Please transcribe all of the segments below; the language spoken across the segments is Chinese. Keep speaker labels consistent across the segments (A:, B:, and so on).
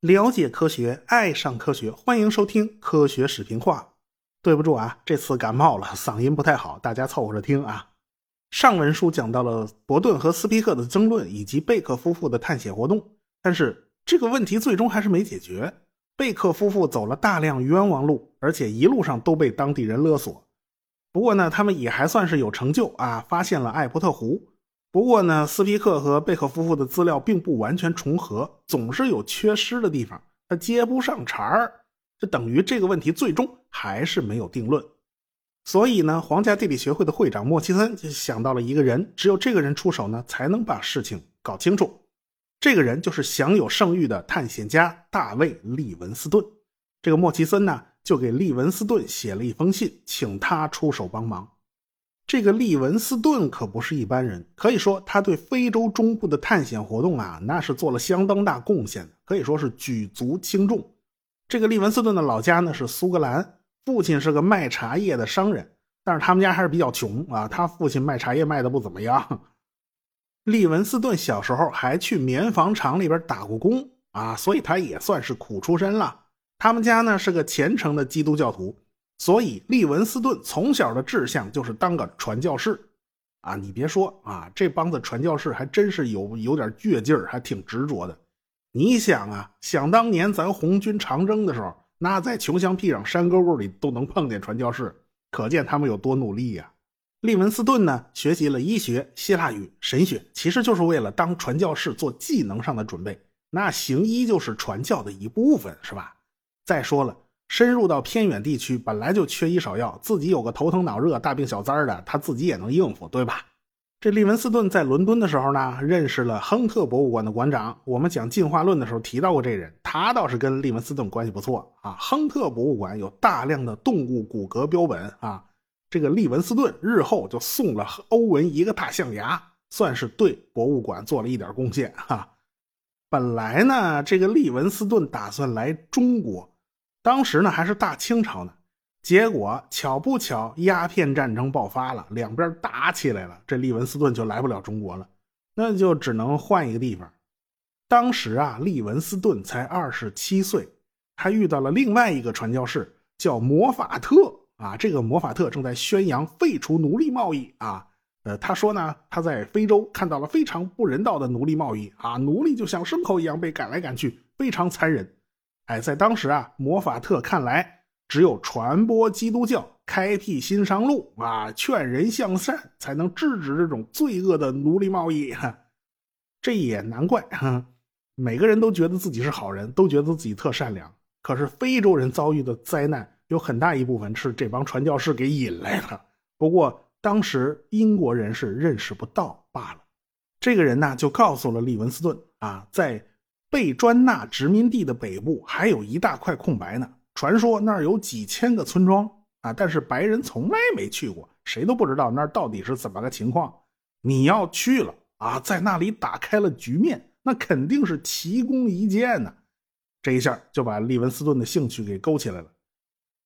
A: 了解科学，爱上科学，欢迎收听《科学视频化》。对不住啊，这次感冒了，嗓音不太好，大家凑合着听啊。上文书讲到了伯顿和斯皮克的争论，以及贝克夫妇的探险活动，但是这个问题最终还是没解决。贝克夫妇走了大量冤枉路，而且一路上都被当地人勒索。不过呢，他们也还算是有成就啊，发现了艾伯特湖。不过呢，斯皮克和贝克夫妇的资料并不完全重合，总是有缺失的地方，他接不上茬儿。这等于这个问题最终还是没有定论。所以呢，皇家地理学会的会长莫奇森就想到了一个人，只有这个人出手呢，才能把事情搞清楚。这个人就是享有盛誉的探险家大卫·利文斯顿。这个莫奇森呢，就给利文斯顿写了一封信，请他出手帮忙。这个利文斯顿可不是一般人，可以说他对非洲中部的探险活动啊，那是做了相当大贡献的，可以说是举足轻重。这个利文斯顿的老家呢是苏格兰，父亲是个卖茶叶的商人，但是他们家还是比较穷啊，他父亲卖茶叶卖的不怎么样。利文斯顿小时候还去棉纺厂里边打过工啊，所以他也算是苦出身了。他们家呢是个虔诚的基督教徒。所以，利文斯顿从小的志向就是当个传教士，啊，你别说啊，这帮子传教士还真是有有点倔劲儿，还挺执着的。你想啊，想当年咱红军长征的时候，那在穷乡僻壤、山沟沟里都能碰见传教士，可见他们有多努力呀。利文斯顿呢，学习了医学、希腊语、神学，其实就是为了当传教士做技能上的准备。那行医就是传教的一部分，是吧？再说了。深入到偏远地区，本来就缺医少药，自己有个头疼脑热、大病小灾的，他自己也能应付，对吧？这利文斯顿在伦敦的时候呢，认识了亨特博物馆的馆长。我们讲进化论的时候提到过这人，他倒是跟利文斯顿关系不错啊。亨特博物馆有大量的动物骨骼标本啊，这个利文斯顿日后就送了欧文一个大象牙，算是对博物馆做了一点贡献哈。本来呢，这个利文斯顿打算来中国。当时呢还是大清朝呢，结果巧不巧，鸦片战争爆发了，两边打起来了，这利文斯顿就来不了中国了，那就只能换一个地方。当时啊，利文斯顿才二十七岁，他遇到了另外一个传教士，叫魔法特啊。这个魔法特正在宣扬废除奴隶贸易啊。呃，他说呢，他在非洲看到了非常不人道的奴隶贸易啊，奴隶就像牲口一样被赶来赶去，非常残忍。哎，在当时啊，魔法特看来，只有传播基督教、开辟新商路啊，劝人向善，才能制止这种罪恶的奴隶贸易。哈，这也难怪哈，每个人都觉得自己是好人，都觉得自己特善良。可是非洲人遭遇的灾难，有很大一部分是这帮传教士给引来的。不过当时英国人是认识不到罢了。这个人呢，就告诉了利文斯顿啊，在。贝专纳殖民地的北部还有一大块空白呢。传说那儿有几千个村庄啊，但是白人从来没去过，谁都不知道那儿到底是怎么个情况。你要去了啊，在那里打开了局面，那肯定是奇功一件呢。这一下就把利文斯顿的兴趣给勾起来了。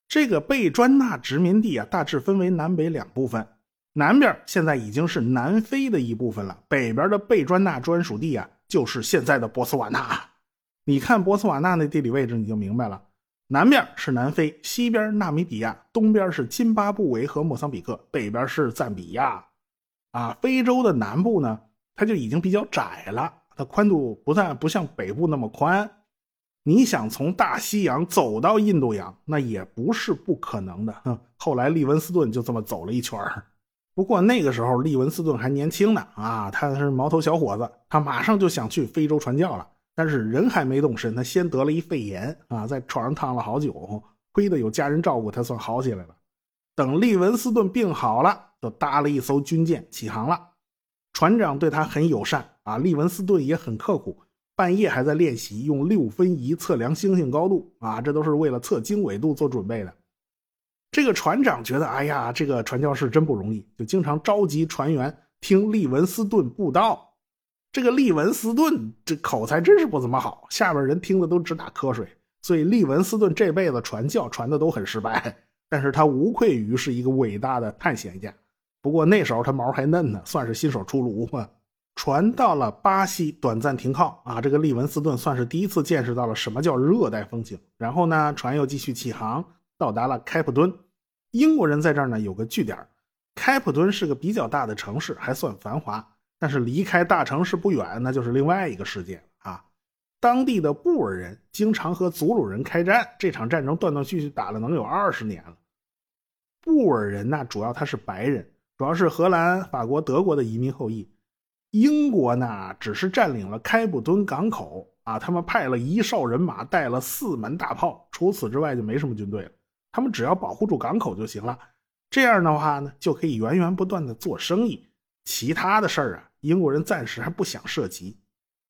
A: 这个贝专纳殖民地啊，大致分为南北两部分。南边现在已经是南非的一部分了，北边的贝专纳专属地啊。就是现在的波斯瓦纳，你看波斯瓦纳那地理位置，你就明白了。南面是南非，西边纳米比亚，东边是津巴布韦和莫桑比克，北边是赞比亚。啊，非洲的南部呢，它就已经比较窄了，它宽度不但不像北部那么宽。你想从大西洋走到印度洋，那也不是不可能的。哼，后来利文斯顿就这么走了一圈。不过那个时候，利文斯顿还年轻呢，啊，他是毛头小伙子，他马上就想去非洲传教了。但是人还没动身，他先得了一肺炎，啊，在床上躺了好久，亏得有家人照顾，他算好起来了。等利文斯顿病好了，就搭了一艘军舰起航了。船长对他很友善，啊，利文斯顿也很刻苦，半夜还在练习用六分仪测量星星高度，啊，这都是为了测经纬度做准备的。这个船长觉得，哎呀，这个传教士真不容易，就经常召集船员听利文斯顿布道。这个利文斯顿这口才真是不怎么好，下边人听的都直打瞌睡。所以利文斯顿这辈子传教传的都很失败，但是他无愧于是一个伟大的探险家。不过那时候他毛还嫩呢，算是新手出炉嘛。船到了巴西，短暂停靠啊。这个利文斯顿算是第一次见识到了什么叫热带风情。然后呢，船又继续起航，到达了开普敦。英国人在这儿呢有个据点。开普敦是个比较大的城市，还算繁华。但是离开大城市不远，那就是另外一个世界啊。当地的布尔人经常和祖鲁人开战，这场战争断断续续打了能有二十年了。布尔人呢，主要他是白人，主要是荷兰、法国、德国的移民后裔。英国呢，只是占领了开普敦港口啊，他们派了一哨人马，带了四门大炮，除此之外就没什么军队了。他们只要保护住港口就行了，这样的话呢，就可以源源不断的做生意。其他的事儿啊，英国人暂时还不想涉及。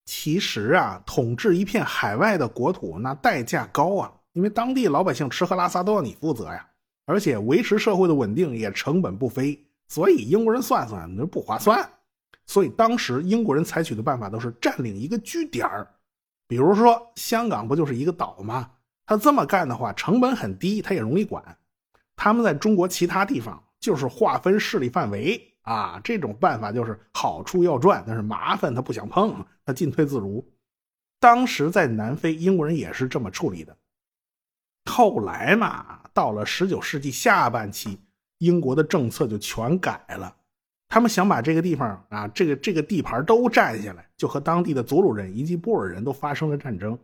A: 其实啊，统治一片海外的国土，那代价高啊，因为当地老百姓吃喝拉撒都要你负责呀，而且维持社会的稳定也成本不菲，所以英国人算算那不划算。所以当时英国人采取的办法都是占领一个据点儿，比如说香港不就是一个岛吗？他这么干的话，成本很低，他也容易管。他们在中国其他地方就是划分势力范围啊，这种办法就是好处要赚，但是麻烦他不想碰，他进退自如。当时在南非，英国人也是这么处理的。后来嘛，到了十九世纪下半期，英国的政策就全改了。他们想把这个地方啊，这个这个地盘都占下来，就和当地的祖鲁人以及布尔人都发生了战争。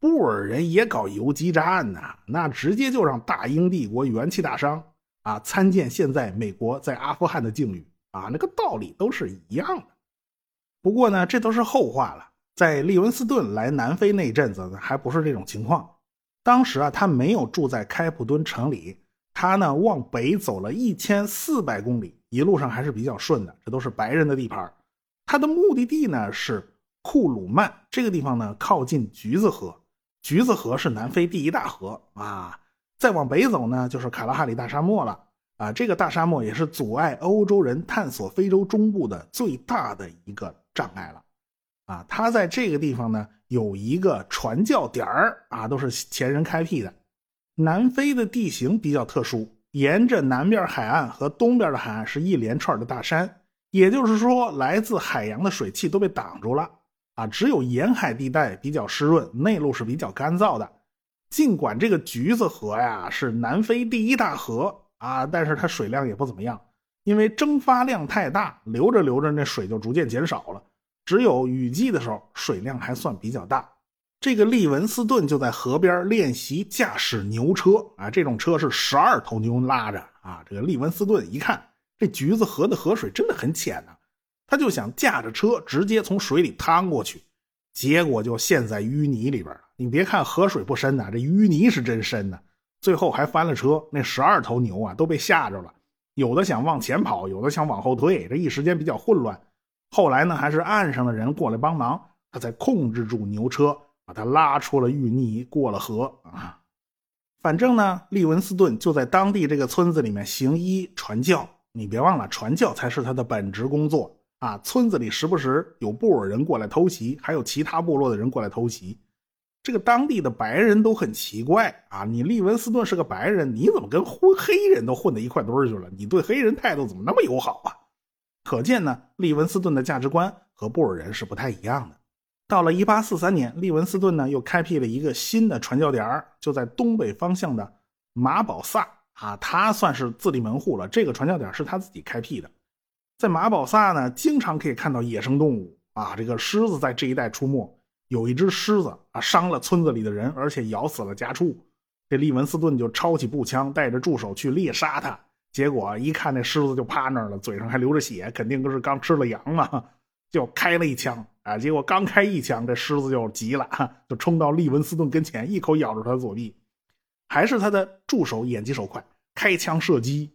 A: 布尔人也搞游击战呐，那直接就让大英帝国元气大伤啊！参见现在美国在阿富汗的境遇啊，那个道理都是一样的。不过呢，这都是后话了。在利文斯顿来南非那阵子，还不是这种情况。当时啊，他没有住在开普敦城里，他呢往北走了一千四百公里。一路上还是比较顺的，这都是白人的地盘。他的目的地呢是库鲁曼这个地方呢，靠近橘子河。橘子河是南非第一大河啊。再往北走呢，就是卡拉哈里大沙漠了啊。这个大沙漠也是阻碍欧洲人探索非洲中部的最大的一个障碍了啊。他在这个地方呢有一个传教点儿啊，都是前人开辟的。南非的地形比较特殊。沿着南边海岸和东边的海岸是一连串的大山，也就是说，来自海洋的水汽都被挡住了啊，只有沿海地带比较湿润，内陆是比较干燥的。尽管这个橘子河呀是南非第一大河啊，但是它水量也不怎么样，因为蒸发量太大，流着流着那水就逐渐减少了，只有雨季的时候水量还算比较大。这个利文斯顿就在河边练习驾驶牛车啊，这种车是十二头牛拉着啊。这个利文斯顿一看这橘子河的河水真的很浅呐，他就想驾着车直接从水里趟过去，结果就陷在淤泥里边了。你别看河水不深呐，这淤泥是真深呐。最后还翻了车，那十二头牛啊都被吓着了，有的想往前跑，有的想往后退，这一时间比较混乱。后来呢，还是岸上的人过来帮忙，他才控制住牛车。把他拉出了淤泥，过了河啊！反正呢，利文斯顿就在当地这个村子里面行医传教。你别忘了，传教才是他的本职工作啊！村子里时不时有布尔人过来偷袭，还有其他部落的人过来偷袭。这个当地的白人都很奇怪啊！你利文斯顿是个白人，你怎么跟混黑人都混到一块堆儿去了？你对黑人态度怎么那么友好啊？可见呢，利文斯顿的价值观和布尔人是不太一样的。到了1843年，利文斯顿呢又开辟了一个新的传教点就在东北方向的马宝萨啊，他算是自立门户了。这个传教点是他自己开辟的，在马宝萨呢，经常可以看到野生动物啊，这个狮子在这一带出没。有一只狮子啊，伤了村子里的人，而且咬死了家畜。这利文斯顿就抄起步枪，带着助手去猎杀它。结果一看那狮子就趴那儿了，嘴上还流着血，肯定是刚吃了羊嘛，就开了一枪。啊！结果刚开一枪，这狮子就急了，就冲到利文斯顿跟前，一口咬住他的左臂。还是他的助手眼疾手快，开枪射击。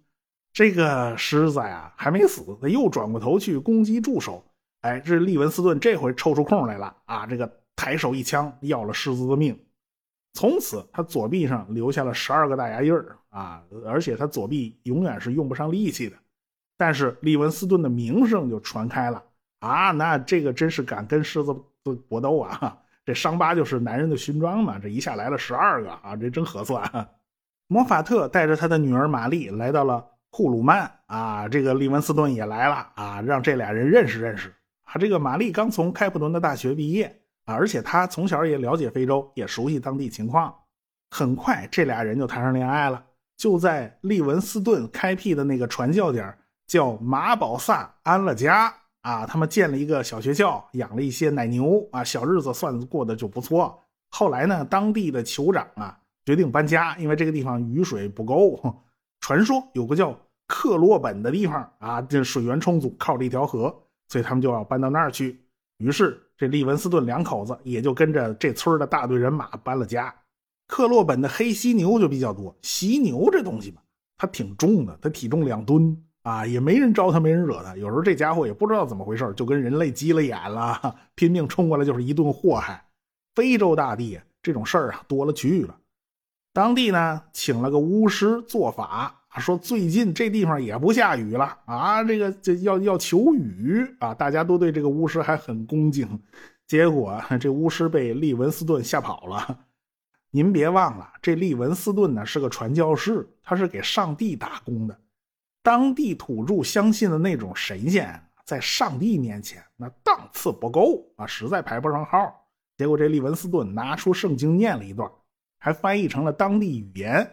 A: 这个狮子呀还没死，他又转过头去攻击助手。哎，这利文斯顿这回抽出空来了啊！这个抬手一枪，要了狮子的命。从此，他左臂上留下了十二个大牙印儿啊！而且他左臂永远是用不上力气的。但是利文斯顿的名声就传开了。啊，那这个真是敢跟狮子搏斗啊！这伤疤就是男人的勋章嘛！这一下来了十二个啊，这真合算。摩法特带着他的女儿玛丽来到了库鲁曼啊，这个利文斯顿也来了啊，让这俩人认识认识。啊，这个玛丽刚从开普敦的大学毕业而且他从小也了解非洲，也熟悉当地情况。很快，这俩人就谈上恋爱了，就在利文斯顿开辟的那个传教点叫马宝萨安了家啊。他们建了一个小学校，养了一些奶牛啊，小日子算过得就不错。后来呢，当地的酋长啊决定搬家，因为这个地方雨水不够。传说有个叫克洛本的地方啊，这水源充足，靠着一条河，所以他们就要搬到那儿去。于是这利文斯顿两口子也就跟着这村的大队人马搬了家。克洛本的黑犀牛就比较多。犀牛这东西吧，它挺重的，它体重两吨啊，也没人招它，没人惹它。有时候这家伙也不知道怎么回事，就跟人类急了眼了，拼命冲过来就是一顿祸害。非洲大地这种事儿啊多了去了。当地呢请了个巫师做法，说最近这地方也不下雨了啊，这个这要要求雨啊，大家都对这个巫师还很恭敬。结果这巫师被利文斯顿吓跑了。您别忘了，这利文斯顿呢是个传教士，他是给上帝打工的。当地土著相信的那种神仙，在上帝面前那档次不够啊，实在排不上号。结果这利文斯顿拿出圣经念了一段，还翻译成了当地语言。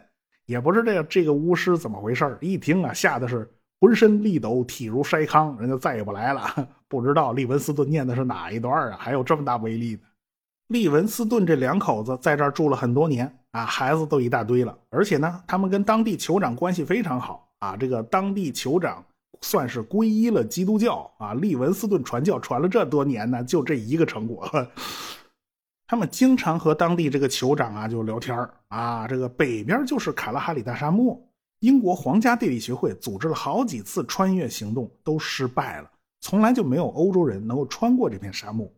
A: 也不知这个这个巫师怎么回事一听啊，吓得是浑身力抖，体如筛糠，人就再也不来了。不知道利文斯顿念的是哪一段啊？还有这么大威力呢。利文斯顿这两口子在这儿住了很多年啊，孩子都一大堆了，而且呢，他们跟当地酋长关系非常好啊。这个当地酋长算是皈依了基督教啊。利文斯顿传教传了这么多年呢，就这一个成果。他们经常和当地这个酋长啊就聊天啊。这个北边就是卡拉哈里大沙漠，英国皇家地理学会组织了好几次穿越行动都失败了，从来就没有欧洲人能够穿过这片沙漠。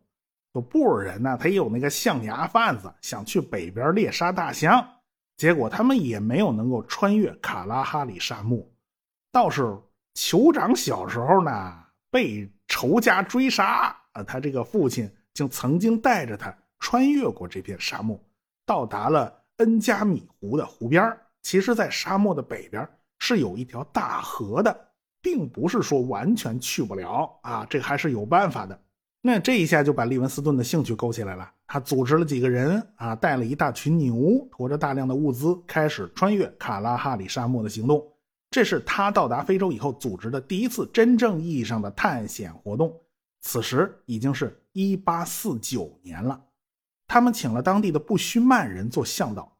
A: 有布尔人呢，他也有那个象牙贩子想去北边猎杀大象，结果他们也没有能够穿越卡拉哈里沙漠。倒是酋长小时候呢，被仇家追杀啊，他这个父亲竟曾经带着他穿越过这片沙漠，到达了恩加米湖的湖边。其实，在沙漠的北边是有一条大河的，并不是说完全去不了啊，这还是有办法的。那这一下就把利文斯顿的兴趣勾起来了。他组织了几个人啊，带了一大群牛，驮着大量的物资，开始穿越卡拉哈里沙漠的行动。这是他到达非洲以后组织的第一次真正意义上的探险活动。此时已经是一八四九年了。他们请了当地的布须曼人做向导。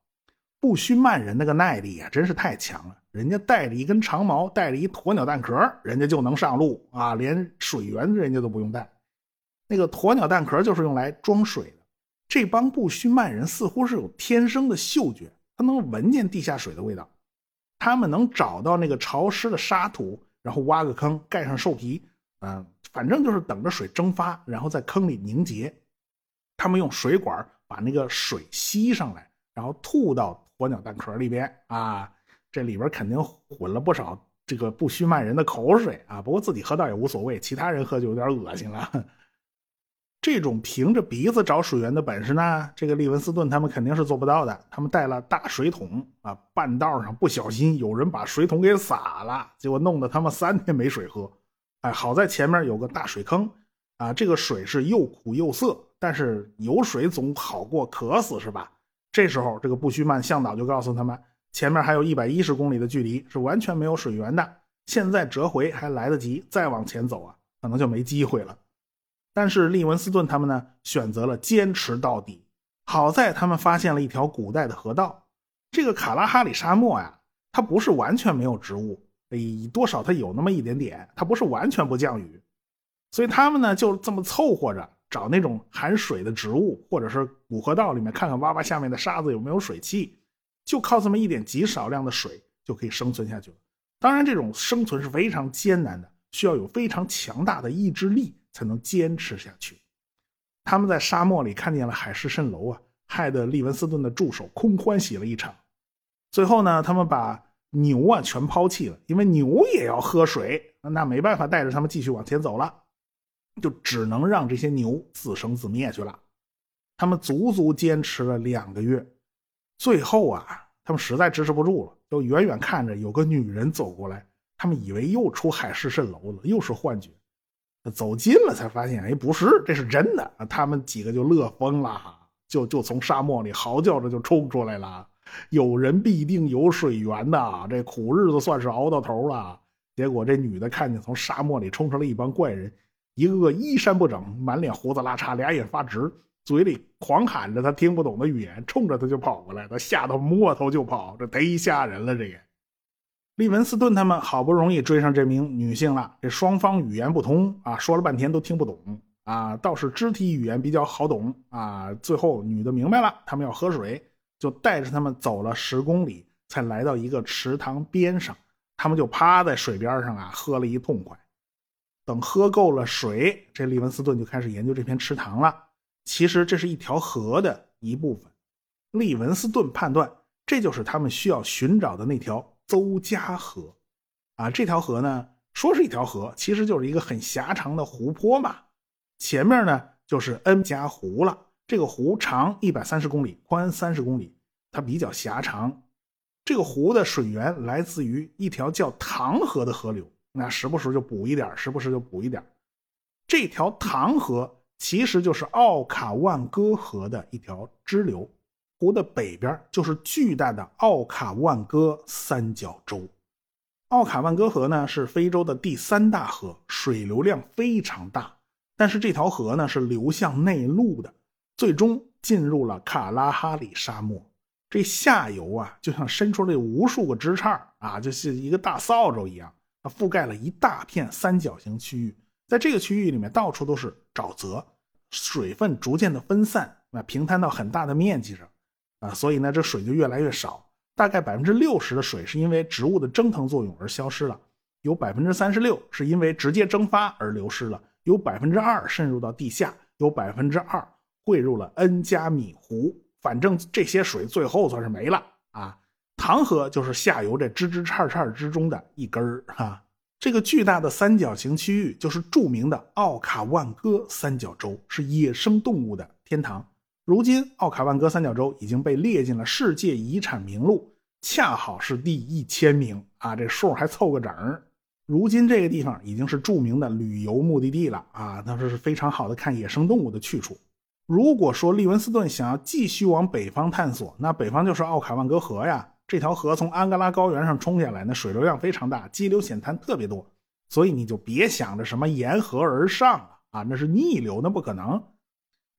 A: 布须曼人那个耐力啊，真是太强了。人家带着一根长矛，带着一鸵鸟蛋壳，人家就能上路啊，连水源人家都不用带。那个鸵鸟蛋壳就是用来装水的。这帮布须曼人似乎是有天生的嗅觉，他能闻见地下水的味道。他们能找到那个潮湿的沙土，然后挖个坑，盖上兽皮，嗯，反正就是等着水蒸发，然后在坑里凝结。他们用水管把那个水吸上来，然后吐到鸵鸟蛋壳里边啊。这里边肯定混了不少这个不须曼人的口水啊。不过自己喝倒也无所谓，其他人喝就有点恶心了。这种凭着鼻子找水源的本事呢，这个利文斯顿他们肯定是做不到的。他们带了大水桶啊，半道上不小心有人把水桶给洒了，结果弄得他们三天没水喝。哎，好在前面有个大水坑啊，这个水是又苦又涩，但是有水总好过渴死是吧？这时候这个布须曼向导就告诉他们，前面还有一百一十公里的距离是完全没有水源的，现在折回还来得及，再往前走啊，可能就没机会了。但是利文斯顿他们呢，选择了坚持到底。好在他们发现了一条古代的河道。这个卡拉哈里沙漠呀，它不是完全没有植物，诶，多少它有那么一点点。它不是完全不降雨，所以他们呢就这么凑合着找那种含水的植物，或者是古河道里面看看洼洼下面的沙子有没有水汽，就靠这么一点极少量的水就可以生存下去了。当然，这种生存是非常艰难的，需要有非常强大的意志力。才能坚持下去。他们在沙漠里看见了海市蜃楼啊，害得利文斯顿的助手空欢喜了一场。最后呢，他们把牛啊全抛弃了，因为牛也要喝水，那没办法带着他们继续往前走了，就只能让这些牛自生自灭去了。他们足足坚持了两个月，最后啊，他们实在支持不住了，就远远看着有个女人走过来。他们以为又出海市蜃楼了，又是幻觉。走近了才发现，哎，不是，这是真的。他们几个就乐疯了，就就从沙漠里嚎叫着就冲出来了。有人必定有水源呐，这苦日子算是熬到头了。结果这女的看见从沙漠里冲出来一帮怪人，一个个衣衫不整，满脸胡子拉碴，俩眼发直，嘴里狂喊着他听不懂的语言，冲着他就跑过来，他吓得摸头就跑，这忒吓人了。这也，利文斯顿他们好不容易追上这名女性了，这双方语言不通啊，说了半天都听不懂啊，倒是肢体语言比较好懂啊。最后女的明白了，他们要喝水。就带着他们走了十公里，才来到一个池塘边上。他们就趴在水边上啊，喝了一痛快。等喝够了水，这利文斯顿就开始研究这片池塘了。其实这是一条河的一部分。利文斯顿判断，这就是他们需要寻找的那条邹家河。啊，这条河呢，说是一条河，其实就是一个很狭长的湖泊嘛。前面呢，就是恩加湖了。这个湖长一百三十公里，宽三十公里，它比较狭长。这个湖的水源来自于一条叫唐河的河流，那时不时就补一点，时不时就补一点。这条唐河其实就是奥卡万戈河的一条支流，湖的北边就是巨大的奥卡万戈三角洲。奥卡万戈河呢是非洲的第三大河，水流量非常大，但是这条河呢是流向内陆的。最终进入了卡拉哈里沙漠，这下游啊，就像伸出了无数个枝杈啊，就是一个大扫帚一样，它覆盖了一大片三角形区域。在这个区域里面，到处都是沼泽，水分逐渐的分散，啊，平摊到很大的面积上，啊，所以呢，这水就越来越少。大概百分之六十的水是因为植物的蒸腾作用而消失了，有百分之三十六是因为直接蒸发而流失了，有百分之二渗入到地下，有百分之二。汇入了恩加米湖，反正这些水最后算是没了。唐河就是下游这支支叉叉之中的一根儿哈。这个巨大的三角形区域就是著名的奥卡万戈三角洲，是野生动物的天堂。如今，奥卡万戈三角洲已经被列进了世界遗产名录，恰好是第一千名啊，这数还凑个整儿。如今这个地方已经是著名的旅游目的地了啊，那是非常好的看野生动物的去处。如果说利文斯顿想要继续往北方探索，那北方就是奥卡万戈河呀。这条河从安哥拉高原上冲下来，那水流量非常大，激流险滩特别多，所以你就别想着什么沿河而上了啊，那是逆流，那不可能。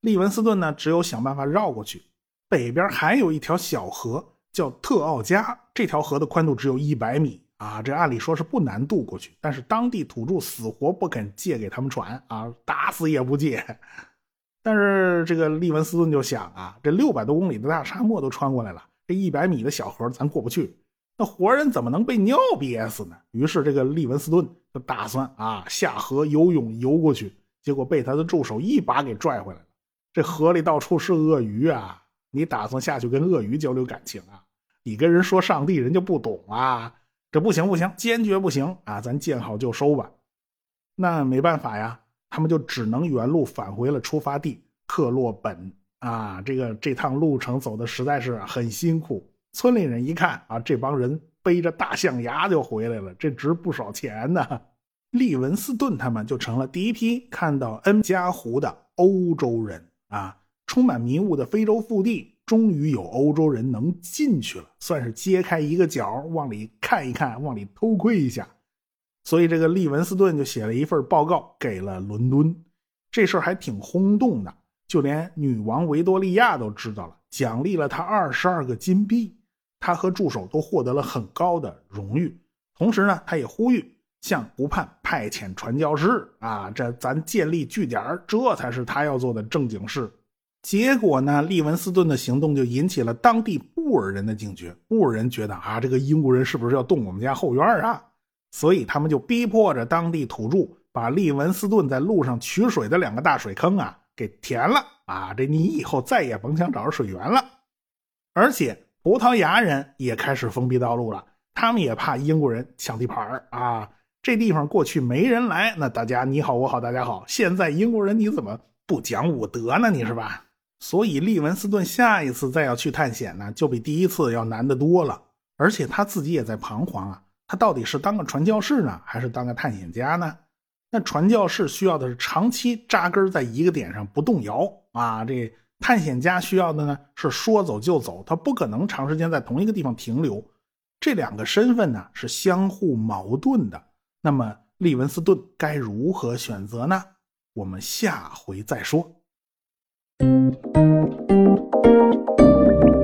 A: 利文斯顿呢，只有想办法绕过去。北边还有一条小河叫特奥加，这条河的宽度只有一百米啊，这按理说是不难渡过去，但是当地土著死活不肯借给他们船啊，打死也不借。但是这个利文斯顿就想啊，这六百多公里的大沙漠都穿过来了，这一百米的小河咱过不去，那活人怎么能被尿憋死呢？于是这个利文斯顿就打算啊下河游泳游过去，结果被他的助手一把给拽回来了。这河里到处是鳄鱼啊，你打算下去跟鳄鱼交流感情啊？你跟人说上帝，人就不懂啊，这不行不行，坚决不行啊！咱见好就收吧。那没办法呀。他们就只能原路返回了出发地克洛本啊，这个这趟路程走的实在是很辛苦。村里人一看啊，这帮人背着大象牙就回来了，这值不少钱呢。利文斯顿他们就成了第一批看到恩加湖的欧洲人啊。充满迷雾的非洲腹地，终于有欧洲人能进去了，算是揭开一个角，往里看一看，往里偷窥一下。所以，这个利文斯顿就写了一份报告给了伦敦，这事儿还挺轰动的，就连女王维多利亚都知道了，奖励了他二十二个金币，他和助手都获得了很高的荣誉。同时呢，他也呼吁向湖畔派遣传教士啊，这咱建立据点，这才是他要做的正经事。结果呢，利文斯顿的行动就引起了当地布尔人的警觉，布尔人觉得啊，这个英国人是不是要动我们家后院啊？所以他们就逼迫着当地土著把利文斯顿在路上取水的两个大水坑啊给填了啊！这你以后再也甭想找着水源了。而且葡萄牙人也开始封闭道路了，他们也怕英国人抢地盘啊！这地方过去没人来，那大家你好我好大家好。现在英国人你怎么不讲武德呢？你是吧？所以利文斯顿下一次再要去探险呢，就比第一次要难得多了。而且他自己也在彷徨啊。他到底是当个传教士呢，还是当个探险家呢？那传教士需要的是长期扎根在一个点上不动摇啊，这探险家需要的呢是说走就走，他不可能长时间在同一个地方停留。这两个身份呢是相互矛盾的。那么利文斯顿该如何选择呢？我们下回再说。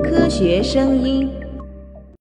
B: 科学声音。